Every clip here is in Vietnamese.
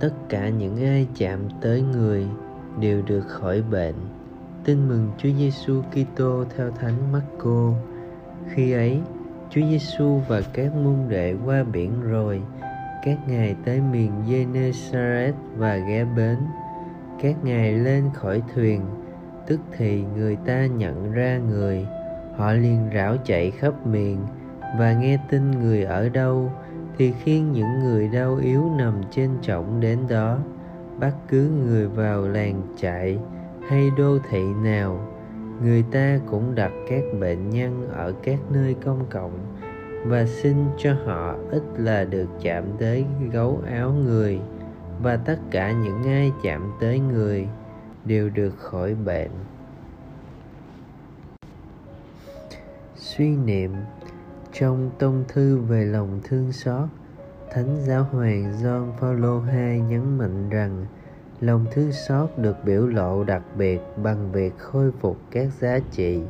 tất cả những ai chạm tới người đều được khỏi bệnh. Tin mừng Chúa Giêsu Kitô theo Thánh Marco. Khi ấy, Chúa Giêsu và các môn đệ qua biển rồi. Các ngài tới miền Gennesaret và ghé bến. Các ngài lên khỏi thuyền, tức thì người ta nhận ra người. Họ liền rảo chạy khắp miền và nghe tin người ở đâu thì khiêng những người đau yếu nằm trên trọng đến đó bắt cứ người vào làng chạy hay đô thị nào, người ta cũng đặt các bệnh nhân ở các nơi công cộng và xin cho họ ít là được chạm tới gấu áo người và tất cả những ai chạm tới người đều được khỏi bệnh. Suy niệm trong tông thư về lòng thương xót, thánh giáo hoàng John Paul II nhấn mạnh rằng, lòng thương xót được biểu lộ đặc biệt bằng việc khôi phục các giá trị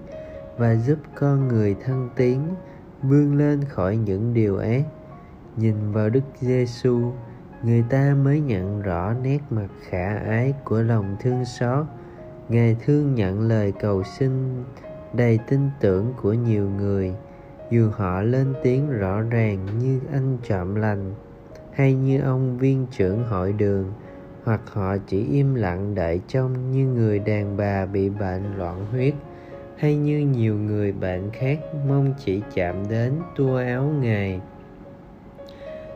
và giúp con người thăng tiến, vươn lên khỏi những điều ác. Nhìn vào đức giêsu người ta mới nhận rõ nét mặt khả ái của lòng thương xót. Ngài thương nhận lời cầu xin đầy tin tưởng của nhiều người dù họ lên tiếng rõ ràng như anh trộm lành, hay như ông viên trưởng hội đường, hoặc họ chỉ im lặng đợi trông như người đàn bà bị bệnh loạn huyết, hay như nhiều người bệnh khác mong chỉ chạm đến tua áo ngài.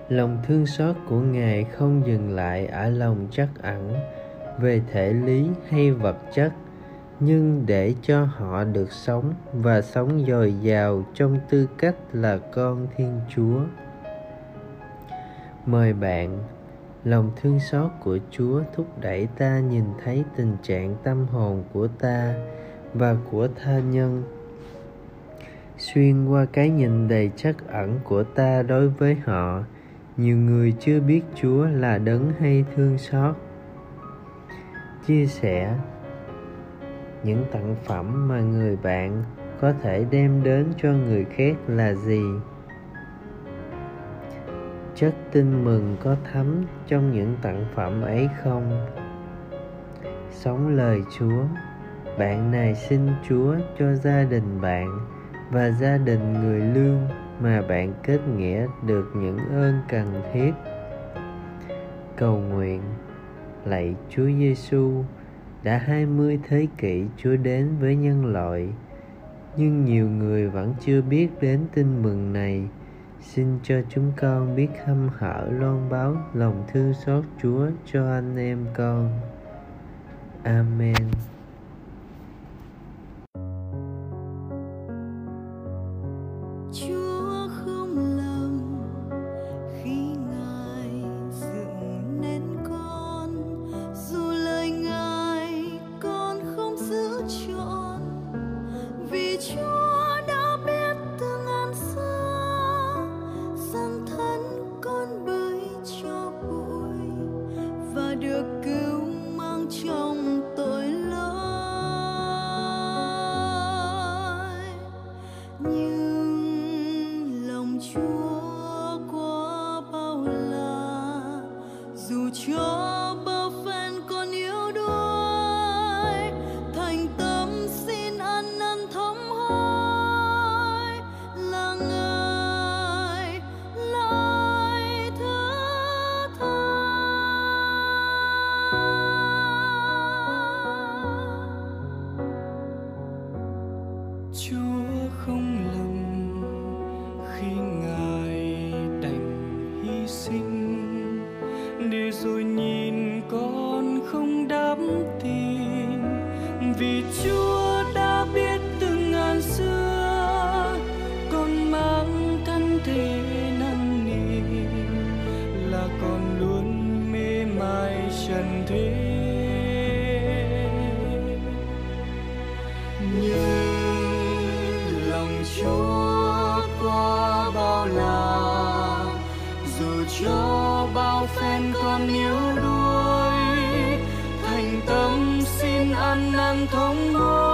Lòng thương xót của ngài không dừng lại ở lòng chắc ẩn về thể lý hay vật chất nhưng để cho họ được sống và sống dồi dào trong tư cách là con thiên chúa. Mời bạn, lòng thương xót của chúa thúc đẩy ta nhìn thấy tình trạng tâm hồn của ta và của tha nhân. Xuyên qua cái nhìn đầy trắc ẩn của ta đối với họ, nhiều người chưa biết chúa là đấng hay thương xót. Chia sẻ những tặng phẩm mà người bạn có thể đem đến cho người khác là gì? Chất tin mừng có thấm trong những tặng phẩm ấy không? Sống lời chúa, bạn này xin chúa cho gia đình bạn và gia đình người lương mà bạn kết nghĩa được những ơn cần thiết. Cầu nguyện, lạy chúa giêsu đã hai mươi thế kỷ chúa đến với nhân loại, nhưng nhiều người vẫn chưa biết đến tin mừng này. Xin cho chúng con biết hâm hở loan báo lòng thương xót chúa cho anh em con. Amen. Để rồi nhìn con không đắm tin vì chúa đã biết từng ngàn xưa, con mang thân thể năn nỉ, là con luôn mê mải trần thế. Ăn thống hối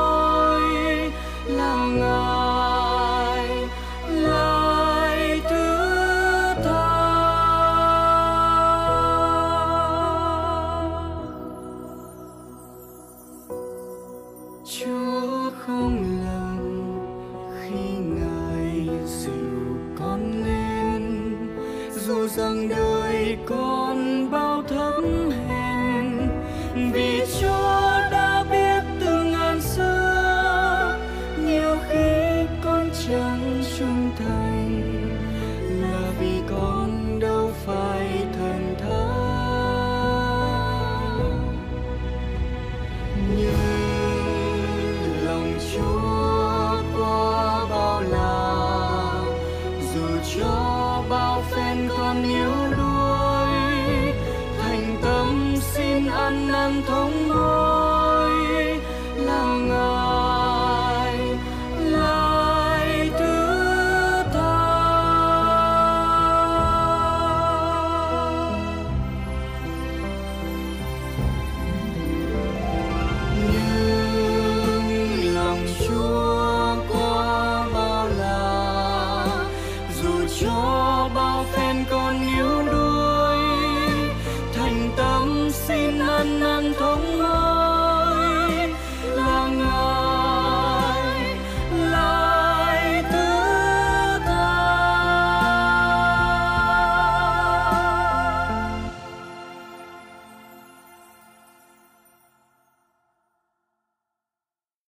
gian nàng thống hối. Làm lại thứ tha. Nhưng lòng chúa qua bao la, dù cho bao phen con one